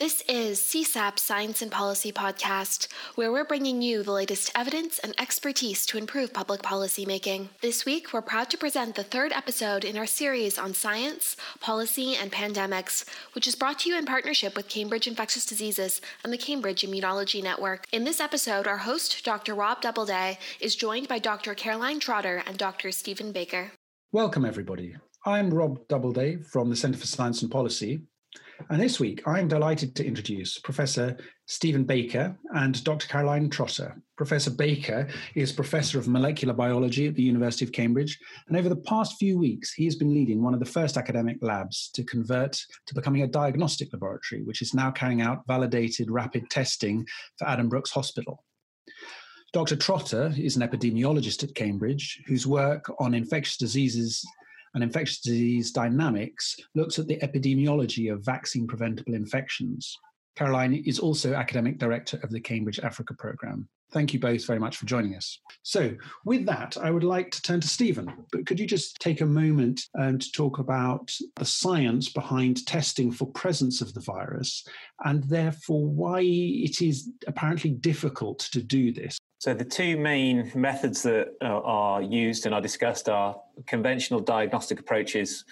This is CSAP Science and Policy Podcast, where we're bringing you the latest evidence and expertise to improve public policy making. This week, we're proud to present the third episode in our series on science, policy, and pandemics, which is brought to you in partnership with Cambridge Infectious Diseases and the Cambridge Immunology Network. In this episode, our host, Dr. Rob Doubleday, is joined by Dr. Caroline Trotter and Dr. Stephen Baker. Welcome, everybody. I'm Rob Doubleday from the Centre for Science and Policy, and this week, I'm delighted to introduce Professor Stephen Baker and Dr. Caroline Trotter. Professor Baker is Professor of Molecular Biology at the University of Cambridge, and over the past few weeks, he has been leading one of the first academic labs to convert to becoming a diagnostic laboratory, which is now carrying out validated rapid testing for Addenbrooke's Hospital. Dr. Trotter is an epidemiologist at Cambridge whose work on infectious diseases and infectious disease dynamics looks at the epidemiology of vaccine preventable infections. Caroline is also academic director of the Cambridge Africa program. Thank you both very much for joining us. So, with that, I would like to turn to Stephen. But could you just take a moment um, to talk about the science behind testing for presence of the virus and therefore why it is apparently difficult to do this? So, the two main methods that are used and are discussed are conventional diagnostic approaches.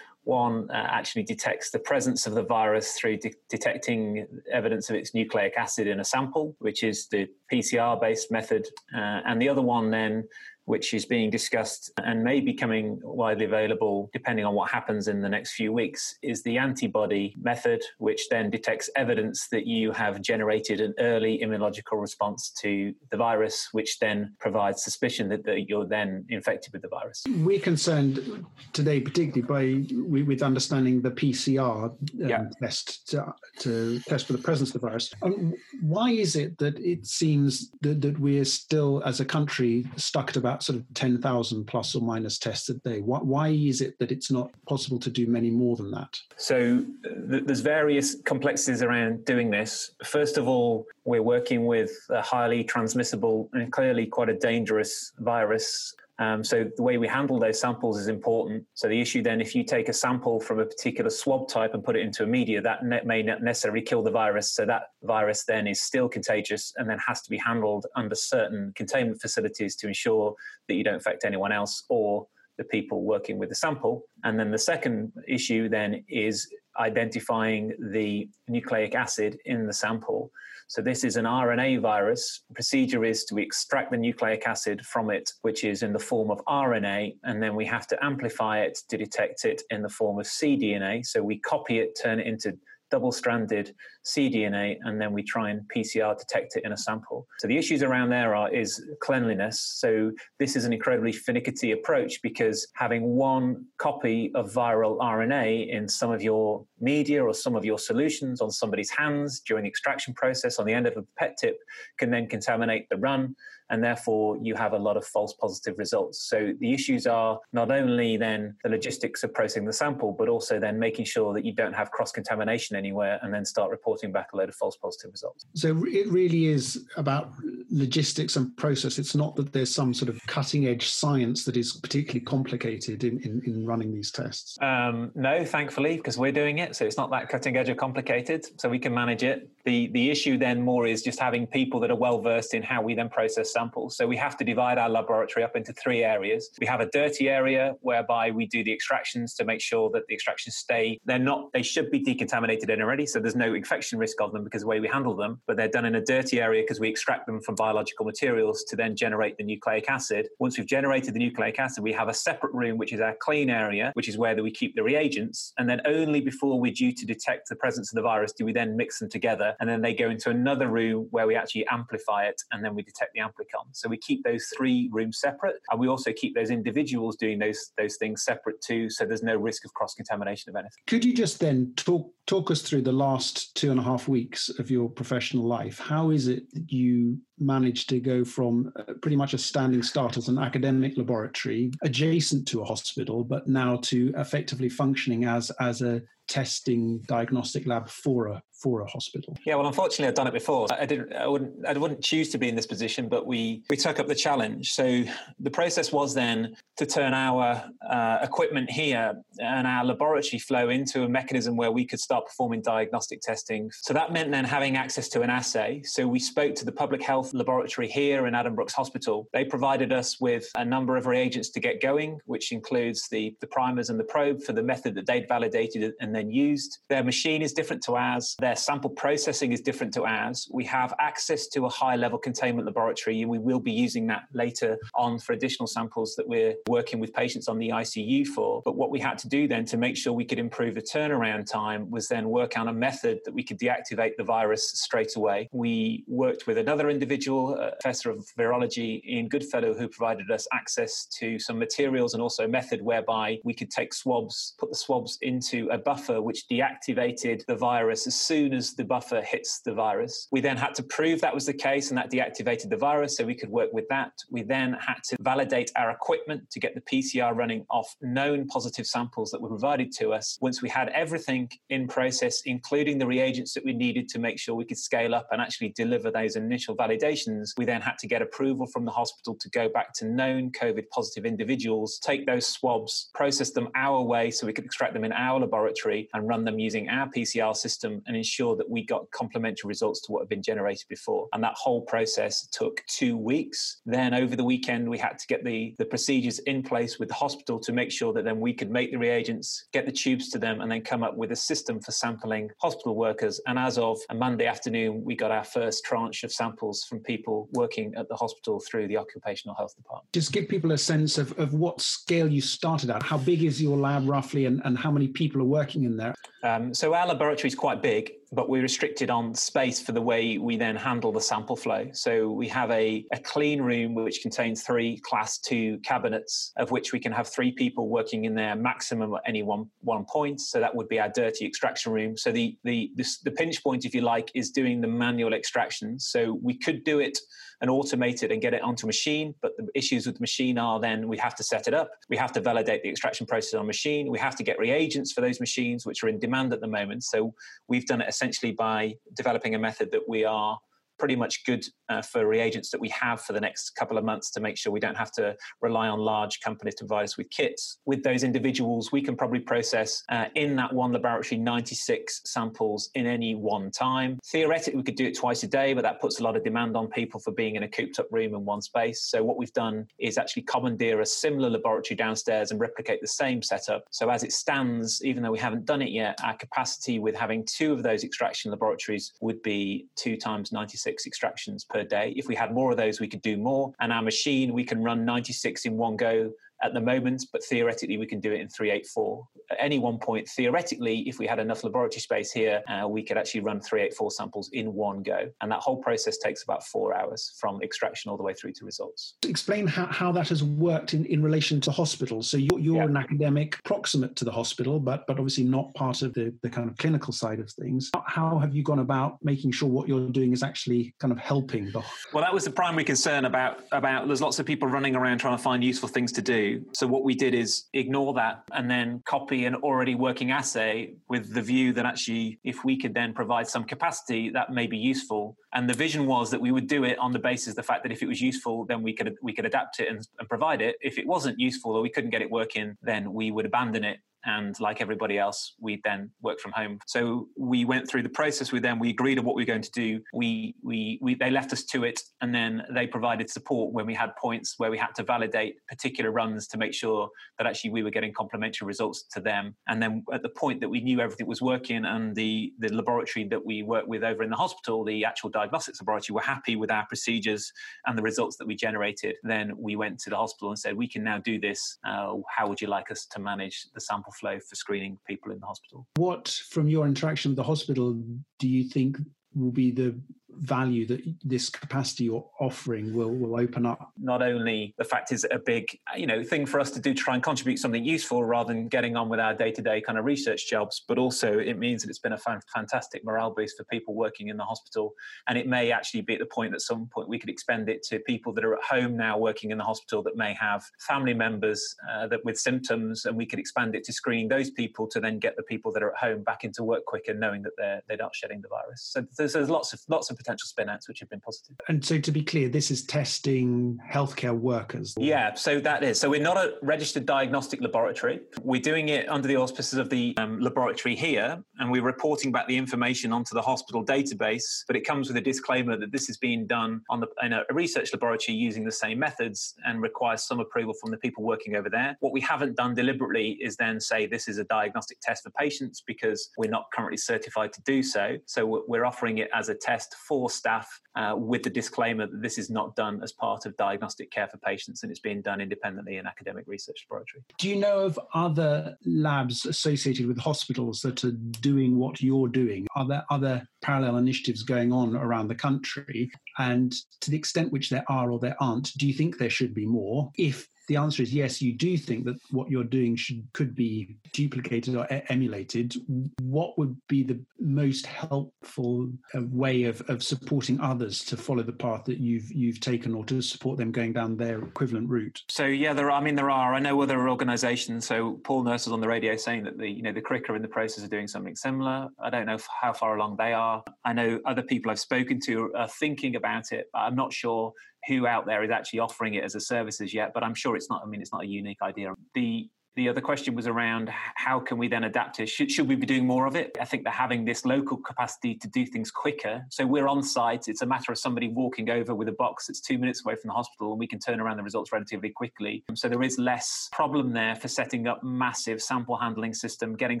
One uh, actually detects the presence of the virus through de- detecting evidence of its nucleic acid in a sample, which is the PCR based method. Uh, and the other one then which is being discussed and may be coming widely available depending on what happens in the next few weeks, is the antibody method, which then detects evidence that you have generated an early immunological response to the virus, which then provides suspicion that, that you're then infected with the virus. We're concerned today, particularly by with understanding the PCR um, yeah. test to, to, test for the presence of the virus. Um, why is it that it seems that, that we're still, as a country, stuck at about about sort of 10,000 plus or minus tests a day. Why, why, is it that it's not possible to do many more than that? So th- there's various complexities around doing this. First of all, we're working with a highly transmissible and clearly quite a dangerous virus um, so the way we handle those samples is important. So the issue then, if you take a sample from a particular swab type and put it into a media, that may not necessarily kill the virus. So that virus then is still contagious and then has to be handled under certain containment facilities to ensure that you don't infect anyone else or the people working with the sample. And then the second issue then is identifying the nucleic acid in the sample. So this is an RNA virus. Procedure is to extract the nucleic acid from it, which is in the form of RNA, and then we have to amplify it to detect it in the form of cDNA. So we copy it, turn it into double stranded cDNA, and then we try and PCR detect it in a sample. So the issues around there are is cleanliness. So this is an incredibly finicky approach because having one copy of viral RNA in some of your media or some of your solutions on somebody's hands during the extraction process on the end of a pet tip can then contaminate the run and therefore you have a lot of false positive results. So the issues are not only then the logistics of processing the sample, but also then making sure that you don't have cross contamination anywhere and then start reporting back a load of false positive results. So it really is about logistics and process. It's not that there's some sort of cutting edge science that is particularly complicated in, in, in running these tests. Um, no, thankfully, because we're doing it. So it's not that cutting edge or complicated. So we can manage it. The, the issue then more is just having people that are well versed in how we then process samples. So we have to divide our laboratory up into three areas. We have a dirty area whereby we do the extractions to make sure that the extractions stay. They're not, they should be decontaminated in already. So there's no infection risk of them because the way we handle them, but they're done in a dirty area because we extract them from biological materials to then generate the nucleic acid. Once we've generated the nucleic acid, we have a separate room, which is our clean area, which is where we keep the reagents. And then only before we're due to detect the presence of the virus do we then mix them together. And then they go into another room where we actually amplify it and then we detect the amplicon. So we keep those three rooms separate. And we also keep those individuals doing those, those things separate too. So there's no risk of cross contamination of anything. Could you just then talk, talk us through the last two and a half weeks of your professional life? How is it that you managed to go from uh, pretty much a standing start as an academic laboratory adjacent to a hospital, but now to effectively functioning as, as a testing diagnostic lab for a for a hospital? Yeah, well, unfortunately, I've done it before. I didn't. I wouldn't. I wouldn't choose to be in this position, but we we took up the challenge. So the process was then to turn our uh, equipment here and our laboratory flow into a mechanism where we could start performing diagnostic testing. So that meant then having access to an assay. So we spoke to the public health laboratory here in Addenbrooke's Hospital. They provided us with a number of reagents to get going, which includes the the primers and the probe for the method that they'd validated and then used. Their machine is different to ours. Their sample processing is different to ours. We have access to a high level containment laboratory, and we will be using that later on for additional samples that we're working with patients on the ICU for. But what we had to do then to make sure we could improve the turnaround time was then work on a method that we could deactivate the virus straight away. We worked with another individual, a professor of virology Ian Goodfellow, who provided us access to some materials and also a method whereby we could take swabs, put the swabs into a buffer which deactivated the virus as soon soon as the buffer hits the virus. We then had to prove that was the case and that deactivated the virus, so we could work with that. We then had to validate our equipment to get the PCR running off known positive samples that were provided to us. Once we had everything in process, including the reagents that we needed to make sure we could scale up and actually deliver those initial validations, we then had to get approval from the hospital to go back to known COVID positive individuals, take those swabs, process them our way so we could extract them in our laboratory and run them using our PCR system and ensure that we got complementary results to what had been generated before. And that whole process took two weeks. Then over the weekend, we had to get the, the procedures in place with the hospital to make sure that then we could make the reagents, get the tubes to them, and then come up with a system for sampling hospital workers. And as of a Monday afternoon, we got our first tranche of samples from people working at the hospital through the occupational health department. Just give people a sense of, of what scale you started at. How big is your lab roughly, and, and how many people are working in there? Um, so our laboratory is quite big but we're restricted on space for the way we then handle the sample flow. So we have a, a clean room which contains three class two cabinets, of which we can have three people working in there maximum at any one one point. So that would be our dirty extraction room. So the the the, the pinch point, if you like, is doing the manual extraction. So we could do it and automate it and get it onto a machine. But the issues with the machine are then we have to set it up, we have to validate the extraction process on a machine, we have to get reagents for those machines, which are in demand at the moment. So we've done it essentially by developing a method that we are pretty much good uh, for reagents that we have for the next couple of months to make sure we don't have to rely on large companies to provide us with kits. With those individuals, we can probably process uh, in that one laboratory 96 samples in any one time. Theoretically, we could do it twice a day, but that puts a lot of demand on people for being in a cooped up room in one space. So, what we've done is actually commandeer a similar laboratory downstairs and replicate the same setup. So, as it stands, even though we haven't done it yet, our capacity with having two of those extraction laboratories would be two times 96 extractions per day. If we had more of those, we could do more. And our machine, we can run 96 in one go at the moment, but theoretically we can do it in 384. At any one point, theoretically, if we had enough laboratory space here, uh, we could actually run 384 samples in one go. And that whole process takes about four hours from extraction all the way through to results. Explain how, how that has worked in, in relation to hospitals. So you're, you're yeah. an academic proximate to the hospital, but, but obviously not part of the, the kind of clinical side of things. How have you gone about making sure what you're doing is actually kind of helping the Well, that was the primary concern about, about there's lots of people running around trying to find useful things to do so what we did is ignore that and then copy an already working assay with the view that actually if we could then provide some capacity, that may be useful. And the vision was that we would do it on the basis of the fact that if it was useful, then we could we could adapt it and, and provide it. If it wasn't useful or we couldn't get it working, then we would abandon it and like everybody else, we then work from home. So we went through the process with them. We agreed on what we were going to do. We, we, we, they left us to it, and then they provided support when we had points where we had to validate particular runs to make sure that actually we were getting complementary results to them. And then at the point that we knew everything was working, and the the laboratory that we worked with over in the hospital, the actual diagnostics laboratory, were happy with our procedures and the results that we generated, then we went to the hospital and said, "We can now do this. Uh, how would you like us to manage the sample flow for screening people in the hospital. What, from your interaction with the hospital, do you think will be the value that this capacity you're offering will will open up? Not only the fact is a big you know thing for us to do to try and contribute something useful rather than getting on with our day to day kind of research jobs, but also it means that it's been a fantastic morale boost for people working in the hospital, and it may actually be at the point that some point we could expend it to people that are at home now working in the hospital that may have family members uh, that with symptoms, and we could expand it to screening those people to then get the people that are at home back into work quicker, knowing that they're they're not shedding the virus. So there's, there's lots of lots of potential spin outs which have been positive. And so to be clear, this is testing healthcare workers. Yeah, so that is. So we're not a registered diagnostic laboratory. We're doing it under the auspices of the um, laboratory here, and we're reporting back the information onto the hospital database. But it comes with a disclaimer that this is being done on the, in a research laboratory using the same methods and requires some approval from the people working over there. What we haven't done deliberately is then say this is a diagnostic test for patients because we're not currently certified to do so. So we're offering it as a test for staff uh, with the disclaimer that this is not done as part of diagnostic care for patients and it's being done independently in academic research laboratory. Do you know of other labs associated with hospitals that are doing what you're doing? Are there other parallel initiatives going on around the country? And to the extent which there are or there aren't, do you think there should be more? If the answer is yes, you do think that what you're doing should could be duplicated or e- emulated. What would be the most helpful uh, way of, of supporting others to follow the path that you've you've taken, or to support them going down their equivalent route? So yeah, there. Are, I mean, there are. I know other organisations. So Paul Nurse was on the radio saying that the you know the Crick are in the process of doing something similar. I don't know how far along they are. I know other people I've spoken to are thinking about it. But I'm not sure who out there is actually offering it as a service as yet, but I'm sure it's not. I mean, it's not a unique idea. The the other question was around how can we then adapt it? Should, should we be doing more of it? I think that having this local capacity to do things quicker. So we're on site. It's a matter of somebody walking over with a box that's two minutes away from the hospital, and we can turn around the results relatively quickly. Um, so there is less problem there for setting up massive sample handling system, getting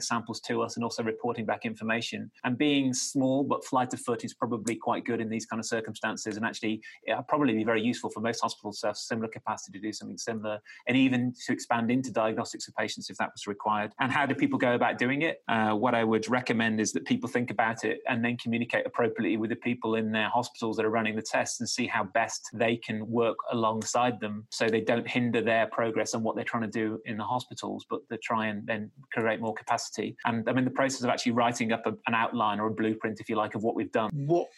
samples to us, and also reporting back information. And being small but flight of foot is probably quite good in these kind of circumstances, and actually it'll probably be very useful for most hospitals to have similar capacity to do something similar, and even to expand into diagnostics of patients if that was required. And how do people go about doing it? Uh, what I would recommend is that people think about it and then communicate appropriately with the people in their hospitals that are running the tests and see how best they can work alongside them so they don't hinder their progress and what they're trying to do in the hospitals, but they try and then create more capacity. And I'm in the process of actually writing up a, an outline or a blueprint, if you like, of what we've done. What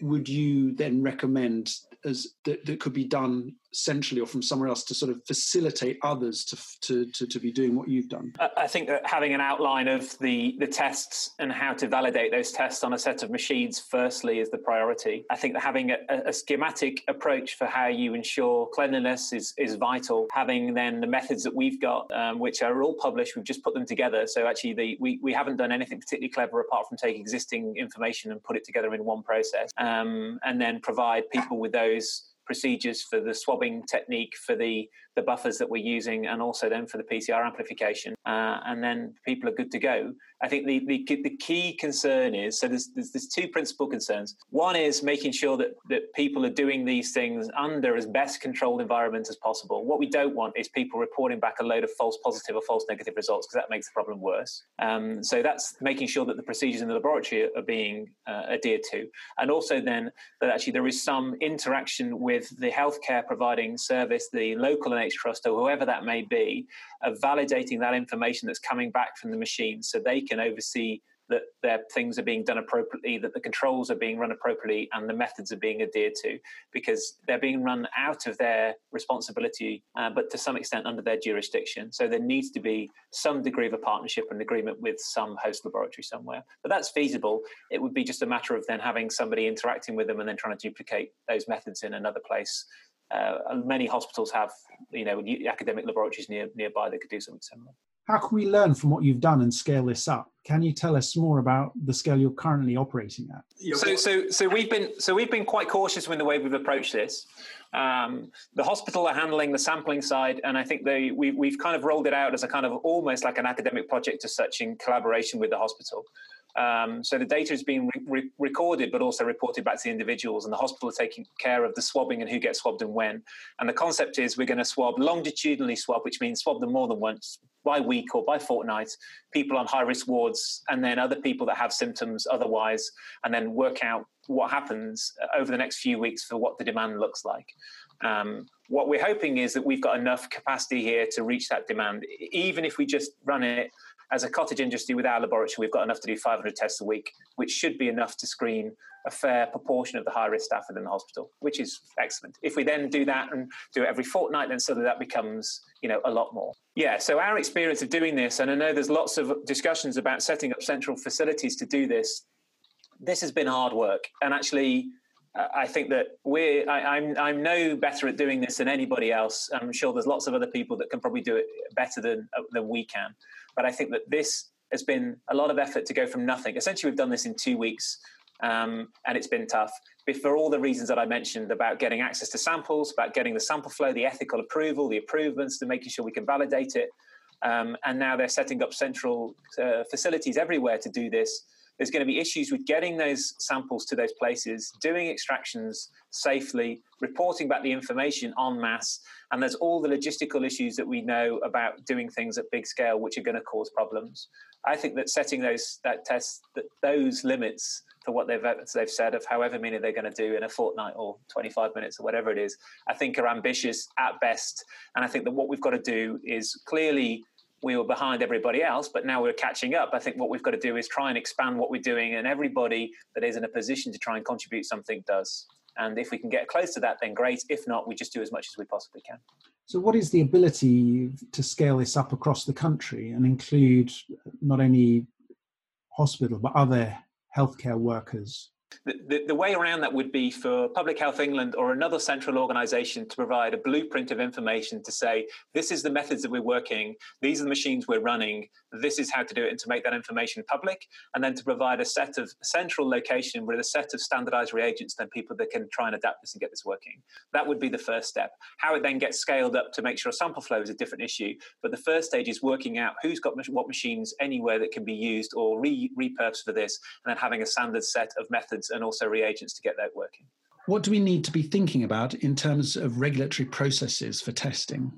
would you then recommend as that, that could be done centrally or from somewhere else to sort of facilitate others to, to, to, to, be doing what you've done? I think that having an outline of the, the tests and how to validate those tests on a set of machines, firstly, is the priority. I think that having a, a schematic approach for how you ensure cleanliness is, is vital. Having then the methods that we've got, um, which are all published, we've just put them together. So actually, the, we, we haven't done anything particularly clever apart from take existing information and put it together in one process um, and then provide people with those procedures for the swabbing technique for the the buffers that we're using and also then for the PCR amplification. Uh, and then people are good to go. I think the, the, the key concern is so there's, there's, there's, two principal concerns. One is making sure that, that people are doing these things under as best controlled environment as possible. What we don't want is people reporting back a load of false positive or false negative results because that makes the problem worse. Um, so that's making sure that the procedures in the laboratory are being uh, adhered to. And also then that actually there is some interaction with the healthcare providing service, the local and Trust or whoever that may be, of validating that information that's coming back from the machine so they can oversee that their things are being done appropriately, that the controls are being run appropriately, and the methods are being adhered to, because they're being run out of their responsibility, uh, but to some extent under their jurisdiction. So there needs to be some degree of a partnership and agreement with some host laboratory somewhere. But that's feasible. It would be just a matter of then having somebody interacting with them and then trying to duplicate those methods in another place uh, many hospitals have, you know, academic laboratories near, nearby that could do something similar. How can we learn from what you've done and scale this up? Can you tell us more about the scale you're currently operating at? So, so, so we've been so we've been quite cautious in the way we've approached this. Um, the hospital are handling the sampling side, and I think they we, we've kind of rolled it out as a kind of almost like an academic project as such in collaboration with the hospital. Um, so the data is being re- recorded, but also reported back to the individuals, and the hospital are taking care of the swabbing and who gets swabbed and when. And the concept is we're going to swab longitudinally swab, which means swab them more than once, by week or by fortnight people on high risk wards and then other people that have symptoms otherwise, and then work out what happens over the next few weeks for what the demand looks like. Um, what we're hoping is that we've got enough capacity here to reach that demand, even if we just run it as a cottage industry with our laboratory, we've got enough to do 500 tests a week, which should be enough to screen a fair proportion of the high risk staff within the hospital, which is excellent. If we then do that and do it every fortnight, then suddenly that becomes, you know, a lot more. Yeah. So our experience of doing this, and I know there's lots of discussions about setting up central facilities to do this. This has been hard work, and actually, uh, I think that we're. I, I'm I'm no better at doing this than anybody else. I'm sure there's lots of other people that can probably do it better than uh, than we can. But I think that this has been a lot of effort to go from nothing. Essentially, we've done this in two weeks, um, and it's been tough. But for all the reasons that I mentioned about getting access to samples, about getting the sample flow, the ethical approval, the approvals, to making sure we can validate it, um, and now they're setting up central uh, facilities everywhere to do this. There's going to be issues with getting those samples to those places, doing extractions safely, reporting back the information en masse, and there's all the logistical issues that we know about doing things at big scale, which are going to cause problems. I think that setting those that test that those limits for what they've they've said of however many they're going to do in a fortnight or 25 minutes or whatever it is, I think are ambitious at best. And I think that what we've got to do is clearly we were behind everybody else, but now we're catching up. I think what we've got to do is try and expand what we're doing, and everybody that is in a position to try and contribute something does. And if we can get close to that, then great. If not, we just do as much as we possibly can. So, what is the ability to scale this up across the country and include not only hospital but other healthcare workers the, the, way around that would be for Public Health England or another central organisation to provide a blueprint of information to say, this is the methods that we're working, these are the machines we're running, this is how to do it, and to make that information public, and then to provide a set of central location with a set of standardised reagents, then people that can try and adapt this and get this working. That would be the first step. How it then gets scaled up to make sure sample flow is a different issue, but the first stage is working out who's got what machines anywhere that can be used or re- repurposed for this, and then having a standard set of methods and also reagents to get that working. What do we need to be thinking about in terms of regulatory processes for testing?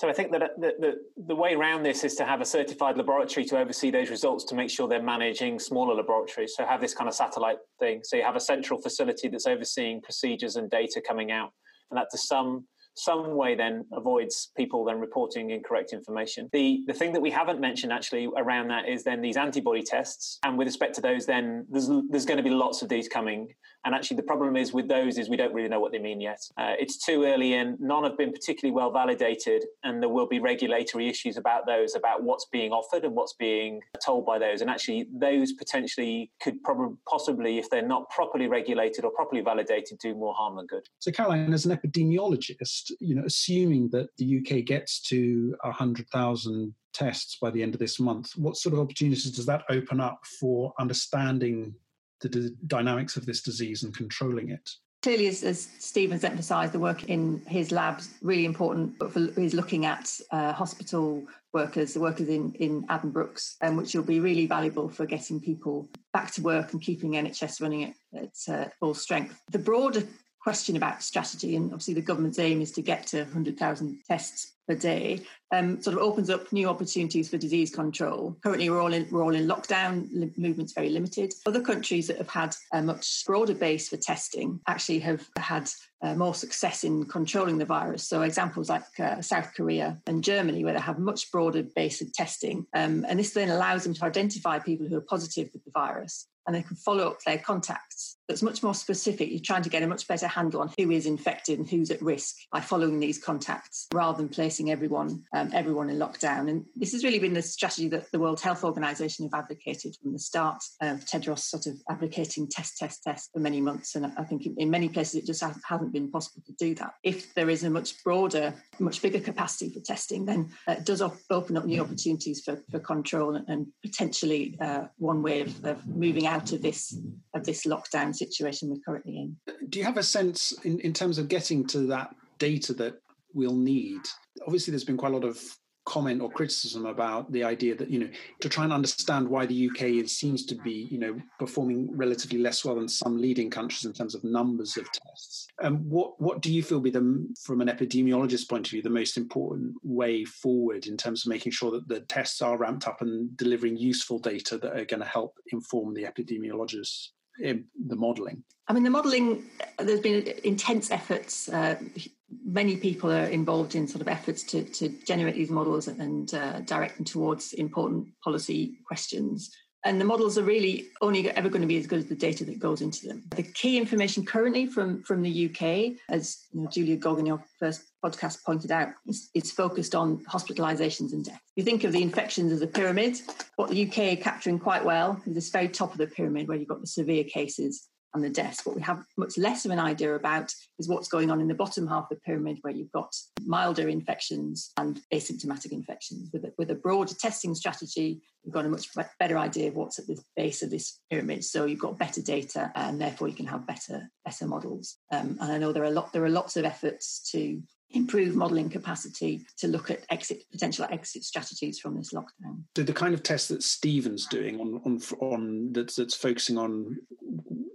So I think that uh, the, the, the, way around this is to have a certified laboratory to oversee those results to make sure they're managing smaller laboratories. So have this kind of satellite thing. So you have a central facility that's overseeing procedures and data coming out, and that to some some way then avoids people then reporting incorrect information. The the thing that we haven't mentioned actually around that is then these antibody tests, and with respect to those, then there's there's going to be lots of these coming. And actually, the problem is with those is we don't really know what they mean yet. Uh, it's too early and None have been particularly well validated, and there will be regulatory issues about those, about what's being offered and what's being told by those. And actually, those potentially could probably, possibly, if they're not properly regulated or properly validated, do more harm than good. So, Caroline, as an epidemiologist, you know, assuming that the UK gets to hundred thousand tests by the end of this month, what sort of opportunities does that open up for understanding the d- dynamics of this disease and controlling it. Clearly, as, as Stephen's emphasised, the work in his lab's really important, but for, he's looking at uh, hospital workers, the workers in, in Addenbrooke's, um, which will be really valuable for getting people back to work and keeping NHS running at, at uh, full strength. The broader question about strategy, and obviously the government's aim is to get to 100,000 tests per day, um, sort of opens up new opportunities for disease control. Currently, we're all in we're all in lockdown. Li- movement's very limited. Other countries that have had a much broader base for testing actually have had uh, more success in controlling the virus. So examples like uh, South Korea and Germany, where they have much broader base of testing, um, and this then allows them to identify people who are positive with the virus and they can follow up their contacts. It's much more specific. You're trying to get a much better handle on who is infected and who's at risk by following these contacts rather than placing everyone um, everyone in lockdown. And this has really been the strategy that the World Health Organization have advocated from the start. Tedros sort of advocating test, test, test for many months. And I think in many places it just hasn't been possible to do that. If there is a much broader, much bigger capacity for testing, then uh, it does open up new opportunities for, for control and, and potentially uh, one way of, of moving out of this of this lockdown situation we're currently in. Do you have a sense in, in terms of getting to that data that we'll need? Obviously, there's been quite a lot of comment or criticism about the idea that you know to try and understand why the UK is, seems to be you know performing relatively less well than some leading countries in terms of numbers of tests. Um, what what do you feel be the from an epidemiologist point of view the most important way forward in terms of making sure that the tests are ramped up and delivering useful data that are going to help inform the epidemiologists the modelling? I mean, the modelling. There's been intense efforts. Uh, many people are involved in sort of efforts to, to generate these models and uh, direct them towards important policy questions. And the models are really only ever going to be as good as the data that goes into them. The key information currently from, from the UK, as you know, Julia Gog in your first podcast pointed out, is, is focused on hospitalisations and death. You think of the infections as a pyramid. What the UK are capturing quite well is this very top of the pyramid where you've got the severe cases and the deaths. What we have much less of an idea about is what's going on in the bottom half of the pyramid, where you've got milder infections and asymptomatic infections. With a, with a broader testing strategy, you've got a much better idea of what's at the base of this pyramid. So you've got better data, and therefore you can have better better models. Um, and I know there are a lot there are lots of efforts to improve modelling capacity to look at exit potential exit strategies from this lockdown. So the kind of test that Stephen's doing on on on that's, that's focusing on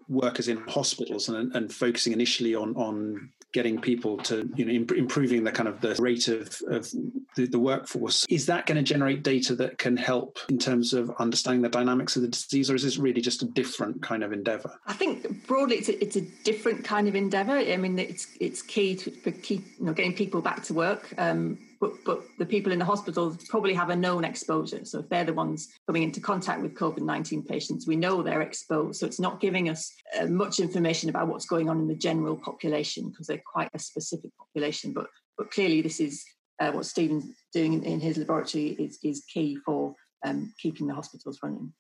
workers in hospitals and, and focusing initially on on getting people to you know imp- improving the kind of the rate of, of the, the workforce is that going to generate data that can help in terms of understanding the dynamics of the disease or is this really just a different kind of endeavor i think broadly it's a, it's a different kind of endeavor i mean it's it's key to keep you know getting people back to work um, but, but the people in the hospitals probably have a known exposure. So if they're the ones coming into contact with COVID 19 patients, we know they're exposed. So it's not giving us uh, much information about what's going on in the general population because they're quite a specific population. But, but clearly, this is uh, what Stephen's doing in, in, his laboratory is, is key for um, keeping the hospitals running.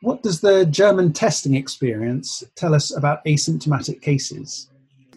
What does the German testing experience tell us about asymptomatic cases?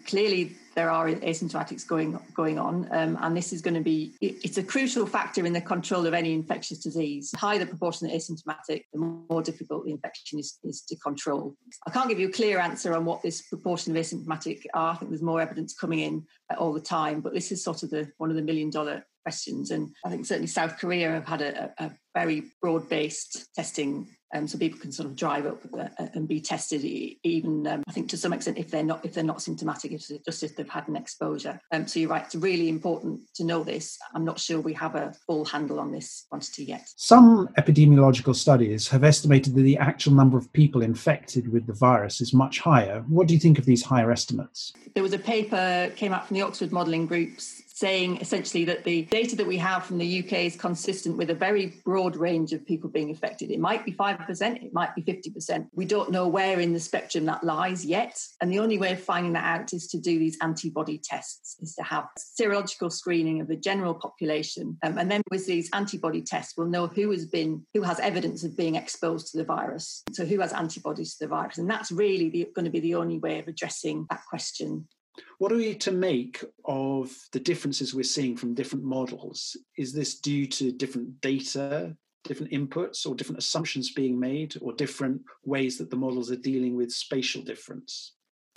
Clearly, there are asymptomatics going going on, um, and this is going to be it's a crucial factor in the control of any infectious disease. The higher the proportion of asymptomatic, the more difficult the infection is, is to control. I can't give you a clear answer on what this proportion of asymptomatic are. I think there's more evidence coming in all the time, but this is sort of the one of the million dollar questions. And I think certainly South Korea have had a, a very broad based testing um, so people can sort of drive up uh, and be tested even um, i think to some extent if they're not if they're not symptomatic if, just if they've had an exposure. Um, so you're right it's really important to know this. I'm not sure we have a full handle on this quantity yet. Some epidemiological studies have estimated that the actual number of people infected with the virus is much higher. What do you think of these higher estimates? There was a paper came out from the oxford modelling groups saying essentially that the data that we have from the UK is consistent with a very broad range of people being affected. It might be 5%, it might be 50%. We don't know where in the spectrum that lies yet. And the only way of finding that out is to do these antibody tests, is to have serological screening of the general population. Um, and then with these antibody tests, we'll know who has been, who has evidence of being exposed to the virus. So who has antibodies to the virus. And that's really the, going to be the only way of addressing that question what are we to make of the differences we're seeing from different models? Is this due to different data, different inputs, or different assumptions being made, or different ways that the models are dealing with spatial difference?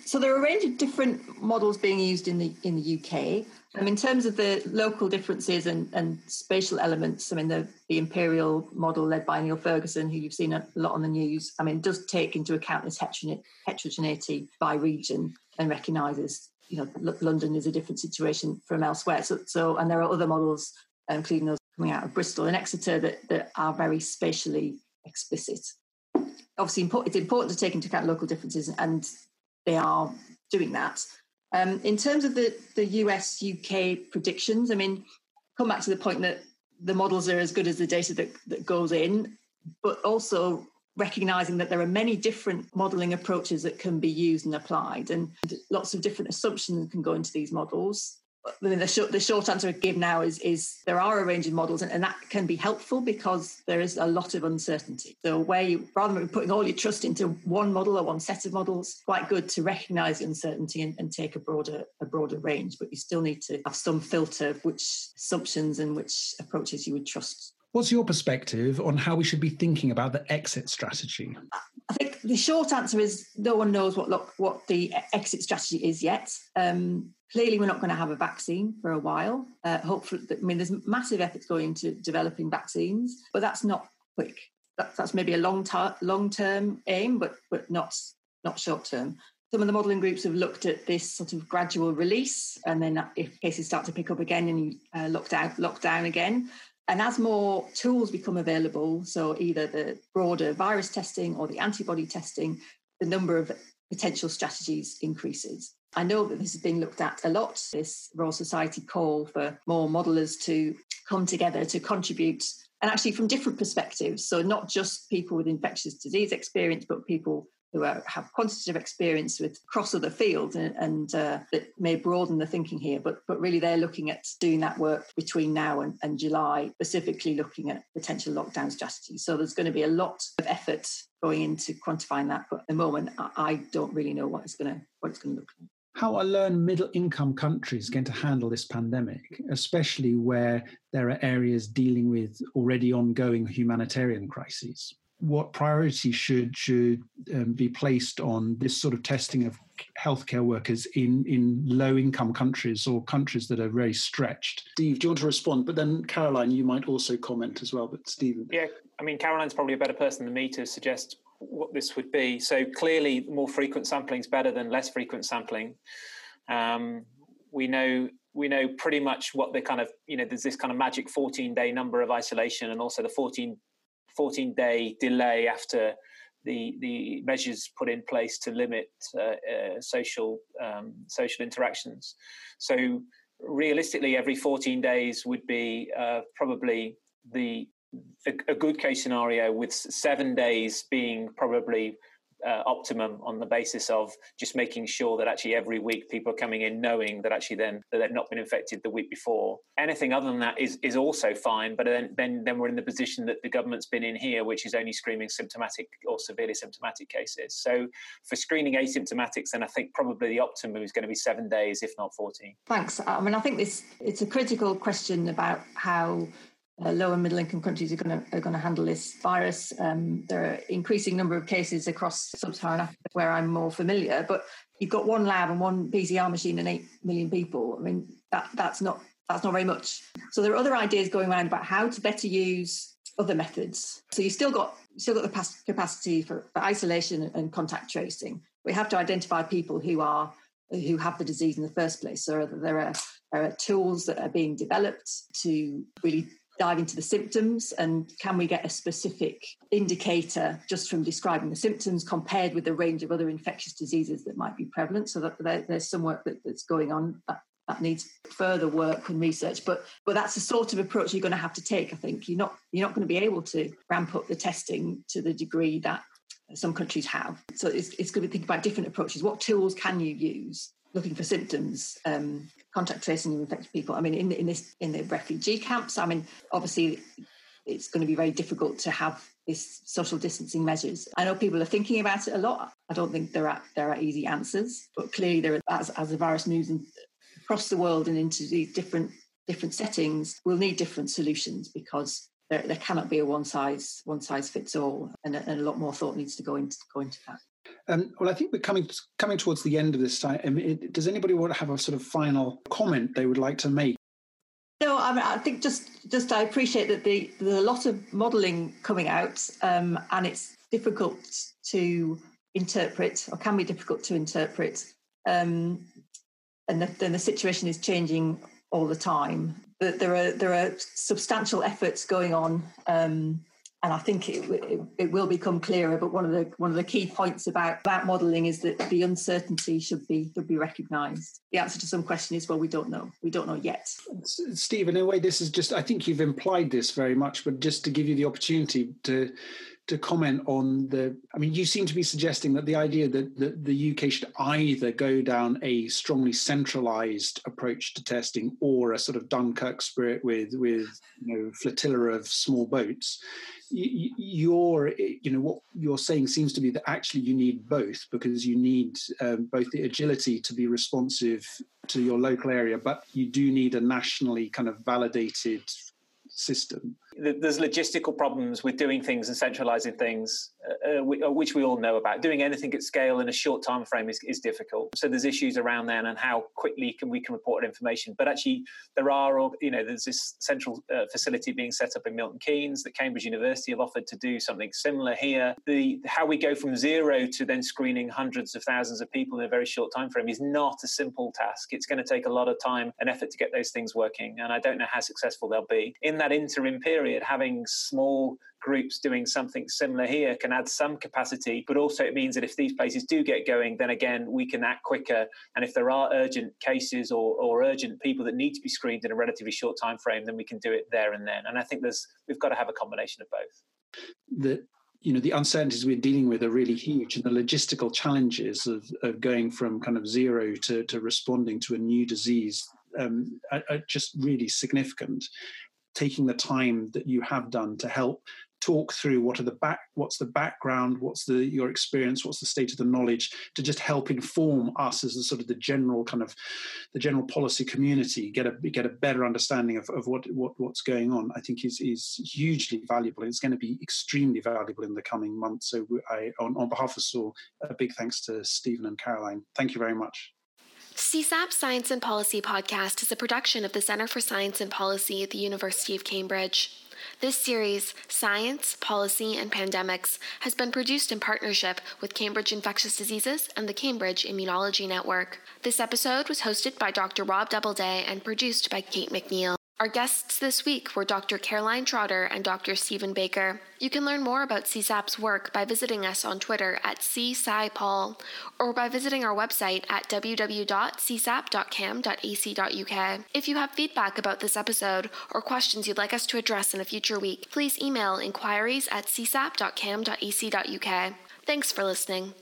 So there are a range of different models being used in the in the UK. Um, in terms of the local differences and, and spatial elements, I mean the, the imperial model led by Neil Ferguson, who you've seen a lot on the news, I mean does take into account this heterogeneity by region and recognises you know London is a different situation from elsewhere. So, so and there are other models, including those coming out of Bristol and Exeter, that, that are very spatially explicit. Obviously, it's important to take into account local differences, and they are doing that. Um, in terms of the, the US UK predictions, I mean, come back to the point that the models are as good as the data that, that goes in, but also recognizing that there are many different modeling approaches that can be used and applied and lots of different assumptions can go into these models the short the short answer I give now is is there are a range of models and, and, that can be helpful because there is a lot of uncertainty. So where you rather than putting all your trust into one model or one set of models, quite good to recognise uncertainty and, and, take a broader a broader range. But you still need to have some filter of which assumptions and which approaches you would trust What's your perspective on how we should be thinking about the exit strategy? I think the short answer is no one knows what what the exit strategy is yet. Um, Clearly, we're not going to have a vaccine for a while. Uh, hopefully, I mean, there's massive efforts going into developing vaccines, but that's not quick. That, that's maybe a long ter- long term aim, but but not not short term. Some of the modelling groups have looked at this sort of gradual release, and then if cases start to pick up again, and you uh, lock down lock down again. And as more tools become available, so either the broader virus testing or the antibody testing, the number of potential strategies increases. I know that this has been looked at a lot, this Royal Society call for more modelers to come together to contribute, and actually from different perspectives. So, not just people with infectious disease experience, but people who are, have quantitative experience with cross other fields and, and uh, that may broaden the thinking here. But but really, they're looking at doing that work between now and, and July, specifically looking at potential lockdown strategies. So there's going to be a lot of effort going into quantifying that. But at the moment, I, I don't really know what it's going to what it's going to look like how are learn middle income countries going to handle this pandemic, especially where there are areas dealing with already ongoing humanitarian crises? What priority should should um, be placed on this sort of testing of healthcare workers in in low income countries or countries that are very stretched? Steve, do you want to respond? But then Caroline, you might also comment as well. But Stephen, yeah, I mean Caroline's probably a better person than me to suggest what this would be. So clearly, more frequent sampling is better than less frequent sampling. Um, we know we know pretty much what the kind of you know there's this kind of magic 14 day number of isolation and also the 14 14 day delay after the the measures put in place to limit uh, uh, social um, social interactions. So realistically, every 14 days would be uh, probably the a, a, good case scenario with seven days being probably uh, optimum on the basis of just making sure that actually every week people are coming in knowing that actually then that they've not been infected the week before. Anything other than that is is also fine, but then then then we're in the position that the government's been in here, which is only screening symptomatic or severely symptomatic cases. So for screening asymptomatics, then I think probably the optimum is going to be seven days, if not fourteen. Thanks. I mean, I think this it's a critical question about how uh, low and middle income countries are going to are going to handle this virus. Um, there are increasing number of cases across sub-Saharan Africa where I'm more familiar, but you've got one lab and one PCR machine and eight million people. I mean, that that's not that's not very much. So there are other ideas going around about how to better use other methods. So you still got you still got the capacity for, for isolation and contact tracing. We have to identify people who are who have the disease in the first place. So there are there are tools that are being developed to really dive into the symptoms and can we get a specific indicator just from describing the symptoms compared with the range of other infectious diseases that might be prevalent? So that there, there's some work that, that's going on that, that needs further work and research. But but that's the sort of approach you're going to have to take i think. You're not you're not going to be able to ramp up the testing to the degree that some countries have. So it's, it's going to be think about different approaches. What tools can you use looking for symptoms, um, contact tracing of infected people. I mean, in, in this in the refugee camps, I mean, obviously, it's going to be very difficult to have this social distancing measures. I know people are thinking about it a lot. I don't think there are there are easy answers, but clearly, there are, as as the virus moves in, across the world and into these different different settings, we'll need different solutions because there, there cannot be a one size one size fits all, and, and a lot more thought needs to go into go into that. Um, well, I think we're coming coming towards the end of this time. I mean, does anybody want to have a sort of final comment they would like to make? No, I, mean, I think just just I appreciate that the, there's a lot of modelling coming out, um, and it's difficult to interpret, or can be difficult to interpret, um, and then the situation is changing all the time. But there are there are substantial efforts going on um, and I think it, it, it, will become clearer. But one of the one of the key points about about modelling is that the uncertainty should be should be recognised. The answer to some question is well, we don't know. We don't know yet. Steve, in a way, this is just. I think you've implied this very much, but just to give you the opportunity to to comment on the i mean you seem to be suggesting that the idea that the, the uk should either go down a strongly centralized approach to testing or a sort of dunkirk spirit with with you know flotilla of small boats. You're you know what you're saying seems to be that actually you need both because you need um, both the agility to be responsive to your local area but you do need a nationally kind of validated system there's logistical problems with doing things and centralizing things uh, uh, which we all know about. Doing anything at scale in a short time frame is, is difficult. So there's issues around then and how quickly can we can report information. But actually, there are you know there's this central uh, facility being set up in Milton Keynes that Cambridge University have offered to do something similar here. The how we go from zero to then screening hundreds of thousands of people in a very short time frame is not a simple task. It's going to take a lot of time and effort to get those things working, and I don't know how successful they'll be. In that interim period, having small groups doing something similar here can add some capacity, but also it means that if these places do get going, then again, we can act quicker. And if there are urgent cases or, or urgent people that need to be screened in a relatively short time frame, then we can do it there and then. And I think there's we've got to have a combination of both. The you know the uncertainties we're dealing with are really huge and the logistical challenges of, of going from kind of zero to, to responding to a new disease um, are, are just really significant taking the time that you have done to help talk through what are the back what's the background what's the your experience what's the state of the knowledge to just help inform us as the sort of the general kind of the general policy community get a get a better understanding of, of what, what what's going on i think is is hugely valuable. It's going to be extremely valuable in the coming months. So i on, on behalf of all a big thanks to stephen and caroline. Thank you very much. CSAP Science and Policy podcast is a production of the Centre for Science and Policy at the University of Cambridge. This series, Science, Policy, and Pandemics, has been produced in partnership with Cambridge Infectious Diseases and the Cambridge Immunology Network. This episode was hosted by Dr. Rob Doubleday and produced by Kate McNeil. Our guests this week were Dr. Caroline Trotter and Dr. Stephen Baker. You can learn more about CSAP's work by visiting us on Twitter at CSciPol or by visiting our website at www.csap.cam.ac.uk. If you have feedback about this episode or questions you'd like us to address in a future week, please email inquiries at csap.cam.ac.uk. Thanks for listening.